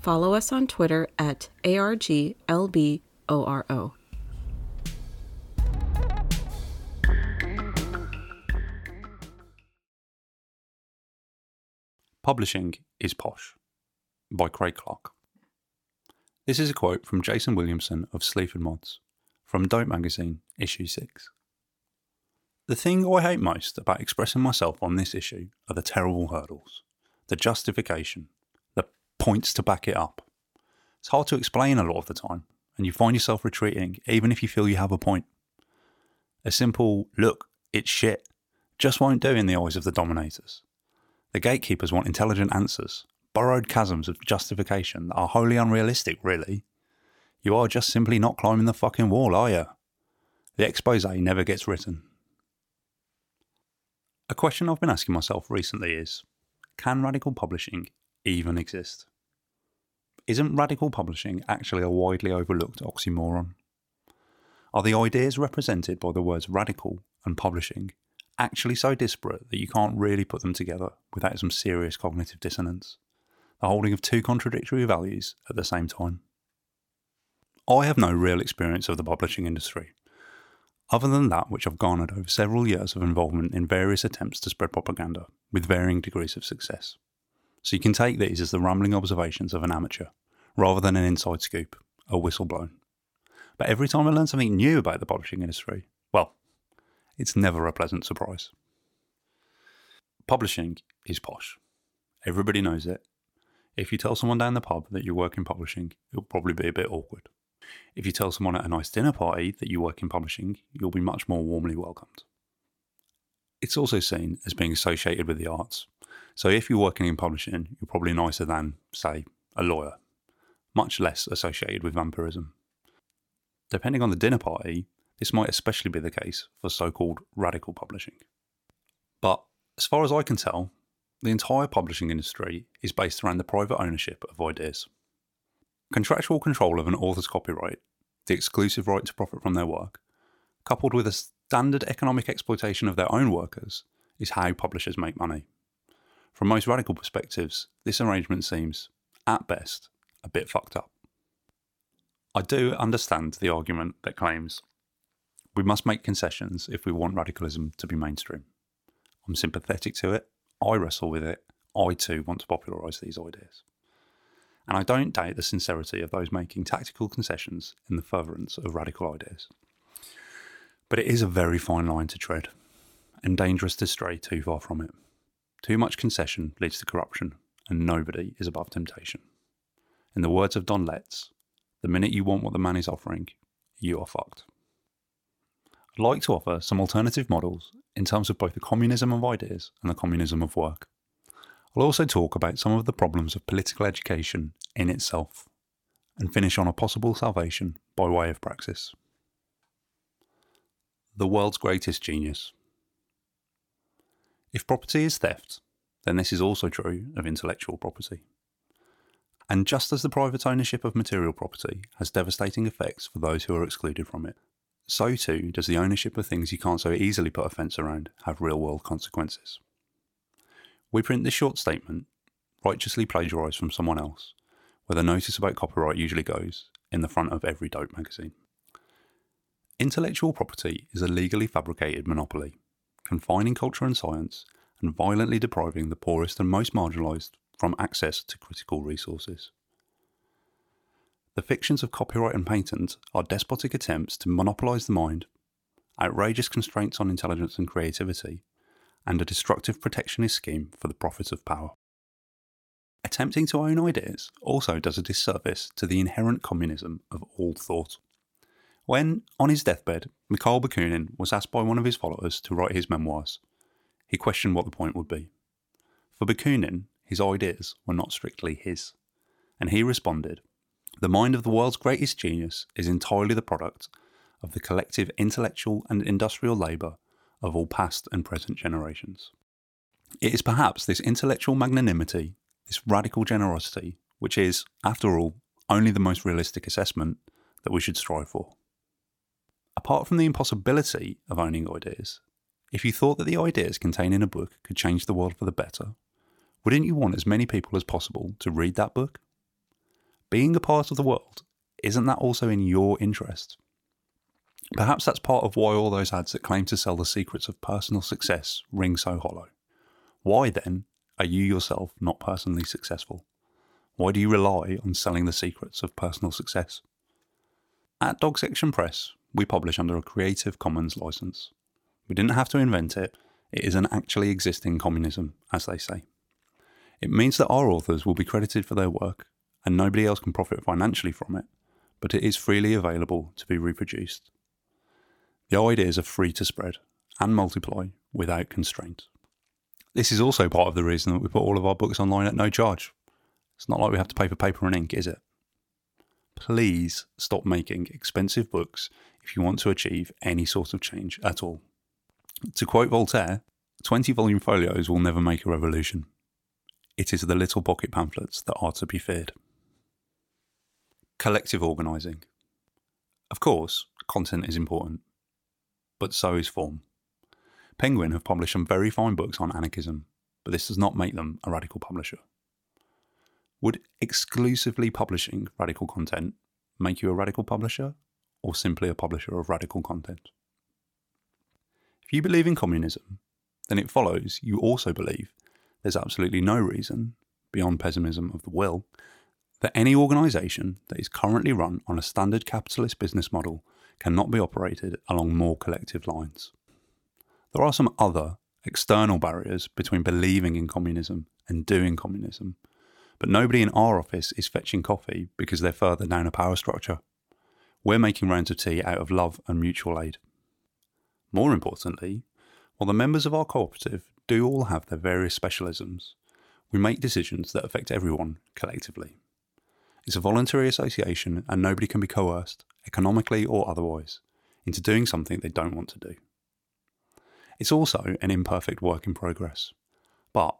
follow us on Twitter at ARGLBORO. Publishing is Posh by Craig Clark. This is a quote from Jason Williamson of Sleaford Mods from Dope Magazine, issue 6. The thing I hate most about expressing myself on this issue are the terrible hurdles, the justification, points to back it up. It's hard to explain a lot of the time, and you find yourself retreating even if you feel you have a point. A simple, look, it's shit, just won't do in the eyes of the dominators. The gatekeepers want intelligent answers, borrowed chasms of justification that are wholly unrealistic, really. You are just simply not climbing the fucking wall, are you? The expose never gets written. A question I've been asking myself recently is can radical publishing even exist? Isn't radical publishing actually a widely overlooked oxymoron? Are the ideas represented by the words radical and publishing actually so disparate that you can't really put them together without some serious cognitive dissonance, the holding of two contradictory values at the same time. I have no real experience of the publishing industry, other than that which I've garnered over several years of involvement in various attempts to spread propaganda with varying degrees of success. So you can take these as the rambling observations of an amateur, rather than an inside scoop, a whistle blown. But every time I learn something new about the publishing industry, well, it's never a pleasant surprise. Publishing is posh. Everybody knows it. If you tell someone down the pub that you work in publishing, it'll probably be a bit awkward. If you tell someone at a nice dinner party that you work in publishing, you'll be much more warmly welcomed. It's also seen as being associated with the arts. So if you're working in publishing, you're probably nicer than, say, a lawyer, much less associated with vampirism. Depending on the dinner party, this might especially be the case for so called radical publishing. But as far as I can tell, the entire publishing industry is based around the private ownership of ideas. Contractual control of an author's copyright, the exclusive right to profit from their work, coupled with a standard economic exploitation of their own workers, is how publishers make money. From most radical perspectives, this arrangement seems, at best, a bit fucked up. I do understand the argument that claims we must make concessions if we want radicalism to be mainstream. I'm sympathetic to it. I wrestle with it. I too want to popularise these ideas. And I don't doubt the sincerity of those making tactical concessions in the furtherance of radical ideas. But it is a very fine line to tread, and dangerous to stray too far from it. Too much concession leads to corruption, and nobody is above temptation. In the words of Don Letts, the minute you want what the man is offering, you are fucked. I'd like to offer some alternative models in terms of both the communism of ideas and the communism of work. I'll also talk about some of the problems of political education in itself, and finish on a possible salvation by way of praxis. The world's greatest genius. If property is theft, then this is also true of intellectual property. And just as the private ownership of material property has devastating effects for those who are excluded from it, so too does the ownership of things you can't so easily put a fence around have real world consequences. We print this short statement, righteously plagiarised from someone else, where the notice about copyright usually goes, in the front of every dope magazine. Intellectual property is a legally fabricated monopoly, confining culture and science and violently depriving the poorest and most marginalised from access to critical resources. The fictions of copyright and patent are despotic attempts to monopolise the mind, outrageous constraints on intelligence and creativity, and a destructive protectionist scheme for the profit of power. Attempting to own ideas also does a disservice to the inherent communism of all thought. When, on his deathbed, Mikhail Bakunin was asked by one of his followers to write his memoirs, he questioned what the point would be. For Bakunin, his ideas were not strictly his, and he responded The mind of the world's greatest genius is entirely the product of the collective intellectual and industrial labour of all past and present generations. It is perhaps this intellectual magnanimity, this radical generosity, which is, after all, only the most realistic assessment that we should strive for. Apart from the impossibility of owning ideas, if you thought that the ideas contained in a book could change the world for the better, wouldn't you want as many people as possible to read that book? Being a part of the world, isn't that also in your interest? Perhaps that's part of why all those ads that claim to sell the secrets of personal success ring so hollow. Why then are you yourself not personally successful? Why do you rely on selling the secrets of personal success? At Dog Section Press, we publish under a Creative Commons license. We didn't have to invent it, it is an actually existing communism, as they say. It means that our authors will be credited for their work, and nobody else can profit financially from it, but it is freely available to be reproduced. The ideas are free to spread and multiply without constraint. This is also part of the reason that we put all of our books online at no charge. It's not like we have to pay for paper and ink, is it? Please stop making expensive books if you want to achieve any sort of change at all. To quote Voltaire, 20 volume folios will never make a revolution. It is the little pocket pamphlets that are to be feared. Collective organising. Of course, content is important, but so is form. Penguin have published some very fine books on anarchism, but this does not make them a radical publisher. Would exclusively publishing radical content make you a radical publisher, or simply a publisher of radical content? If you believe in communism, then it follows you also believe there's absolutely no reason, beyond pessimism of the will, that any organisation that is currently run on a standard capitalist business model cannot be operated along more collective lines. There are some other external barriers between believing in communism and doing communism, but nobody in our office is fetching coffee because they're further down a power structure. We're making rounds of tea out of love and mutual aid. More importantly, while the members of our cooperative do all have their various specialisms, we make decisions that affect everyone collectively. It's a voluntary association and nobody can be coerced, economically or otherwise, into doing something they don't want to do. It's also an imperfect work in progress. But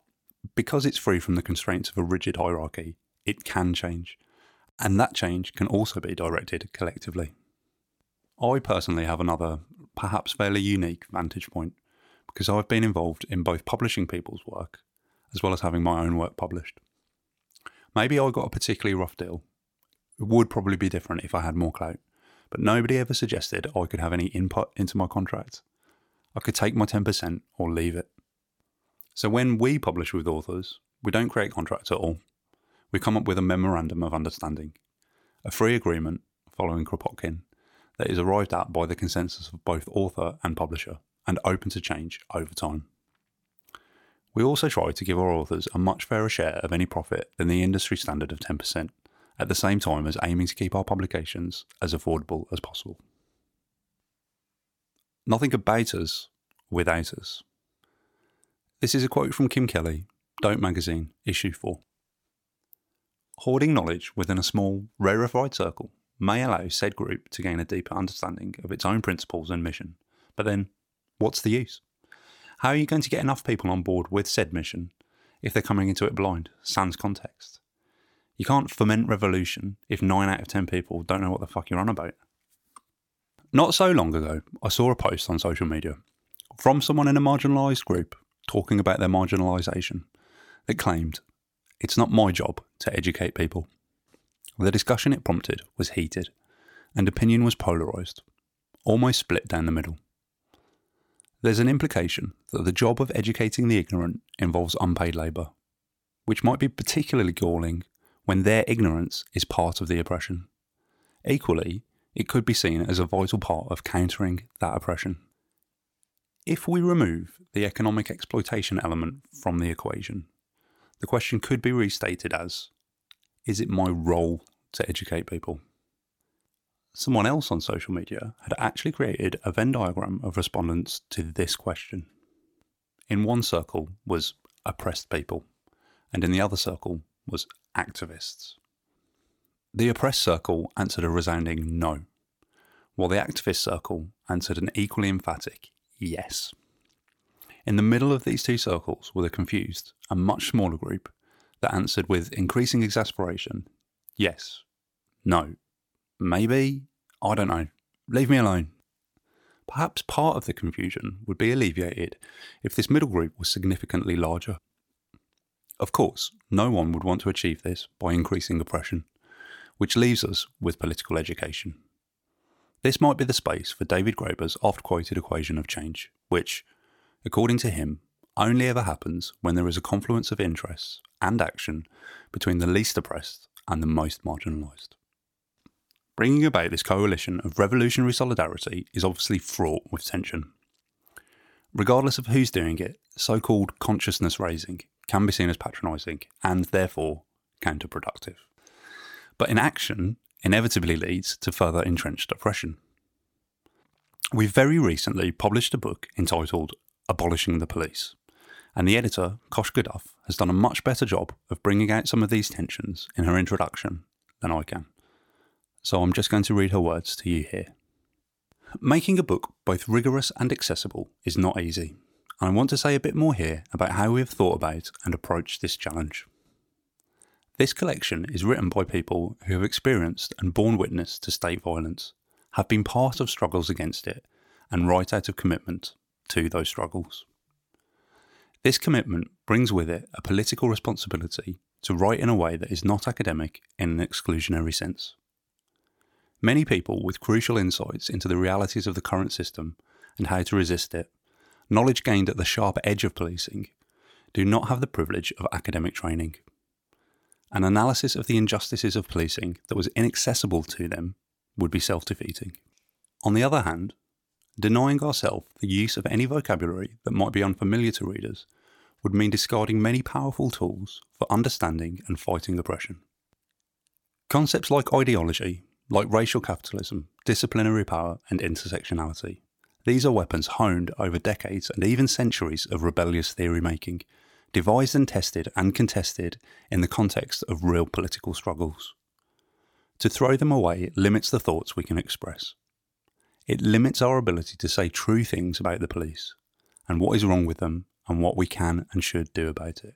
because it's free from the constraints of a rigid hierarchy, it can change. And that change can also be directed collectively. I personally have another, perhaps fairly unique vantage point because I've been involved in both publishing people's work as well as having my own work published. Maybe I got a particularly rough deal. It would probably be different if I had more clout, but nobody ever suggested I could have any input into my contract. I could take my 10% or leave it. So when we publish with authors, we don't create contracts at all. We come up with a memorandum of understanding, a free agreement following Kropotkin that is arrived at by the consensus of both author and publisher and open to change over time. We also try to give our authors a much fairer share of any profit than the industry standard of 10%, at the same time as aiming to keep our publications as affordable as possible. Nothing about us without us. This is a quote from Kim Kelly, Dope Magazine, Issue 4. Hoarding knowledge within a small, rarefied circle may allow said group to gain a deeper understanding of its own principles and mission. But then, what's the use? How are you going to get enough people on board with said mission if they're coming into it blind, sans context? You can't foment revolution if 9 out of 10 people don't know what the fuck you're on about. Not so long ago, I saw a post on social media from someone in a marginalised group talking about their marginalisation that claimed, It's not my job to educate people. The discussion it prompted was heated, and opinion was polarised, almost split down the middle. There's an implication that the job of educating the ignorant involves unpaid labour, which might be particularly galling when their ignorance is part of the oppression. Equally, it could be seen as a vital part of countering that oppression. If we remove the economic exploitation element from the equation, the question could be restated as Is it my role to educate people? Someone else on social media had actually created a Venn diagram of respondents to this question. In one circle was oppressed people, and in the other circle was activists. The oppressed circle answered a resounding no, while the activist circle answered an equally emphatic yes. In the middle of these two circles were the confused, and much smaller group that answered with increasing exasperation yes, no, maybe, I don't know, leave me alone. Perhaps part of the confusion would be alleviated if this middle group was significantly larger. Of course, no one would want to achieve this by increasing oppression, which leaves us with political education. This might be the space for David Graeber's oft quoted equation of change, which, according to him, only ever happens when there is a confluence of interests and action between the least oppressed and the most marginalised. Bringing about this coalition of revolutionary solidarity is obviously fraught with tension. Regardless of who's doing it, so called consciousness raising can be seen as patronising and therefore counterproductive. But inaction inevitably leads to further entrenched oppression. We very recently published a book entitled Abolishing the Police, and the editor, Koshka Duff, has done a much better job of bringing out some of these tensions in her introduction than I can so I'm just going to read her words to you here. Making a book both rigorous and accessible is not easy, and I want to say a bit more here about how we have thought about and approached this challenge. This collection is written by people who have experienced and borne witness to state violence, have been part of struggles against it, and write out of commitment to those struggles. This commitment brings with it a political responsibility to write in a way that is not academic in an exclusionary sense. Many people with crucial insights into the realities of the current system and how to resist it, knowledge gained at the sharp edge of policing, do not have the privilege of academic training. An analysis of the injustices of policing that was inaccessible to them would be self defeating. On the other hand, denying ourselves the use of any vocabulary that might be unfamiliar to readers would mean discarding many powerful tools for understanding and fighting oppression. Concepts like ideology like racial capitalism, disciplinary power, and intersectionality. These are weapons honed over decades and even centuries of rebellious theory making, devised and tested and contested in the context of real political struggles. To throw them away limits the thoughts we can express. It limits our ability to say true things about the police and what is wrong with them and what we can and should do about it.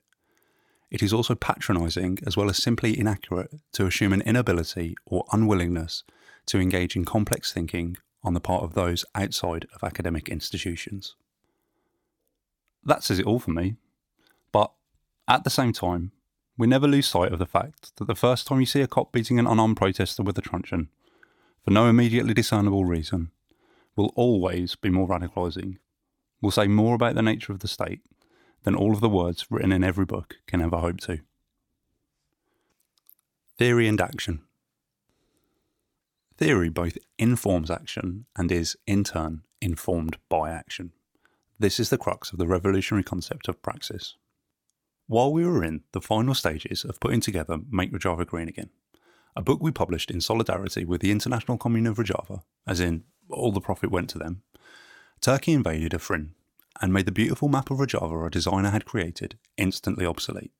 It is also patronising as well as simply inaccurate to assume an inability or unwillingness to engage in complex thinking on the part of those outside of academic institutions. That says it all for me. But at the same time, we never lose sight of the fact that the first time you see a cop beating an unarmed protester with a truncheon, for no immediately discernible reason, will always be more radicalising, will say more about the nature of the state than all of the words written in every book can ever hope to. Theory and action. Theory both informs action and is, in turn, informed by action. This is the crux of the revolutionary concept of praxis. While we were in the final stages of putting together Make Rojava Green Again, a book we published in solidarity with the International Commune of Rojava, as in all the profit went to them, Turkey invaded Afrin and made the beautiful map of Rojava our designer had created instantly obsolete.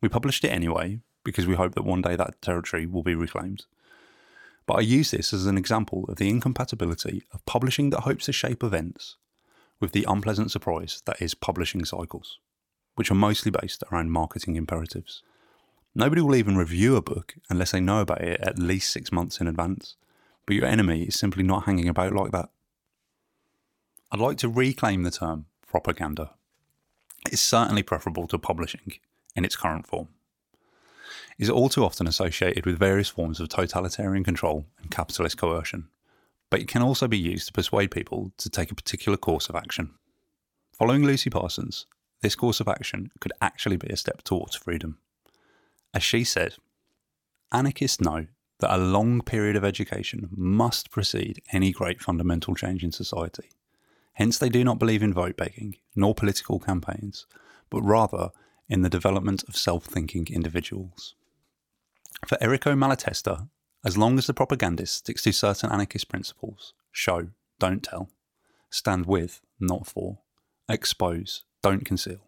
We published it anyway, because we hope that one day that territory will be reclaimed. But I use this as an example of the incompatibility of publishing that hopes to shape events with the unpleasant surprise that is publishing cycles, which are mostly based around marketing imperatives. Nobody will even review a book unless they know about it at least six months in advance, but your enemy is simply not hanging about like that. I'd like to reclaim the term propaganda. It's certainly preferable to publishing in its current form. It is all too often associated with various forms of totalitarian control and capitalist coercion, but it can also be used to persuade people to take a particular course of action. Following Lucy Parsons, this course of action could actually be a step towards freedom. As she said, anarchists know that a long period of education must precede any great fundamental change in society. Hence, they do not believe in vote begging, nor political campaigns, but rather in the development of self thinking individuals. For Errico Malatesta, as long as the propagandist sticks to certain anarchist principles show, don't tell, stand with, not for, expose, don't conceal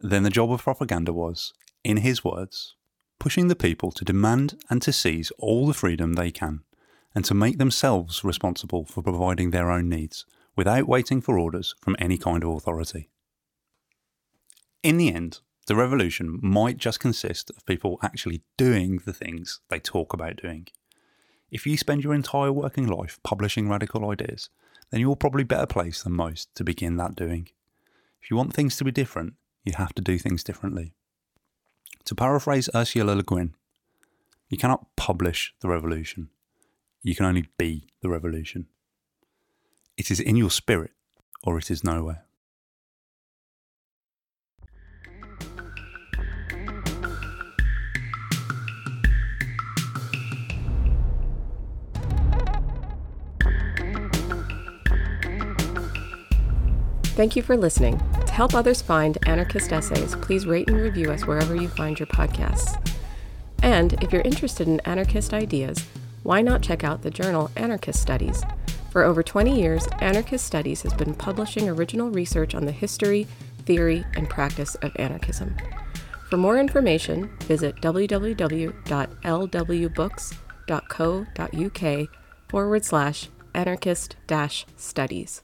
then the job of propaganda was, in his words, pushing the people to demand and to seize all the freedom they can, and to make themselves responsible for providing their own needs without waiting for orders from any kind of authority. In the end, the revolution might just consist of people actually doing the things they talk about doing. If you spend your entire working life publishing radical ideas, then you're probably better placed than most to begin that doing. If you want things to be different, you have to do things differently. To paraphrase Ursula Le Guin, you cannot publish the revolution. You can only be the revolution. It is in your spirit, or it is nowhere. Thank you for listening. To help others find anarchist essays, please rate and review us wherever you find your podcasts. And if you're interested in anarchist ideas, why not check out the journal Anarchist Studies? For over 20 years, Anarchist Studies has been publishing original research on the history, theory, and practice of anarchism. For more information, visit www.lwbooks.co.uk forward slash anarchist studies.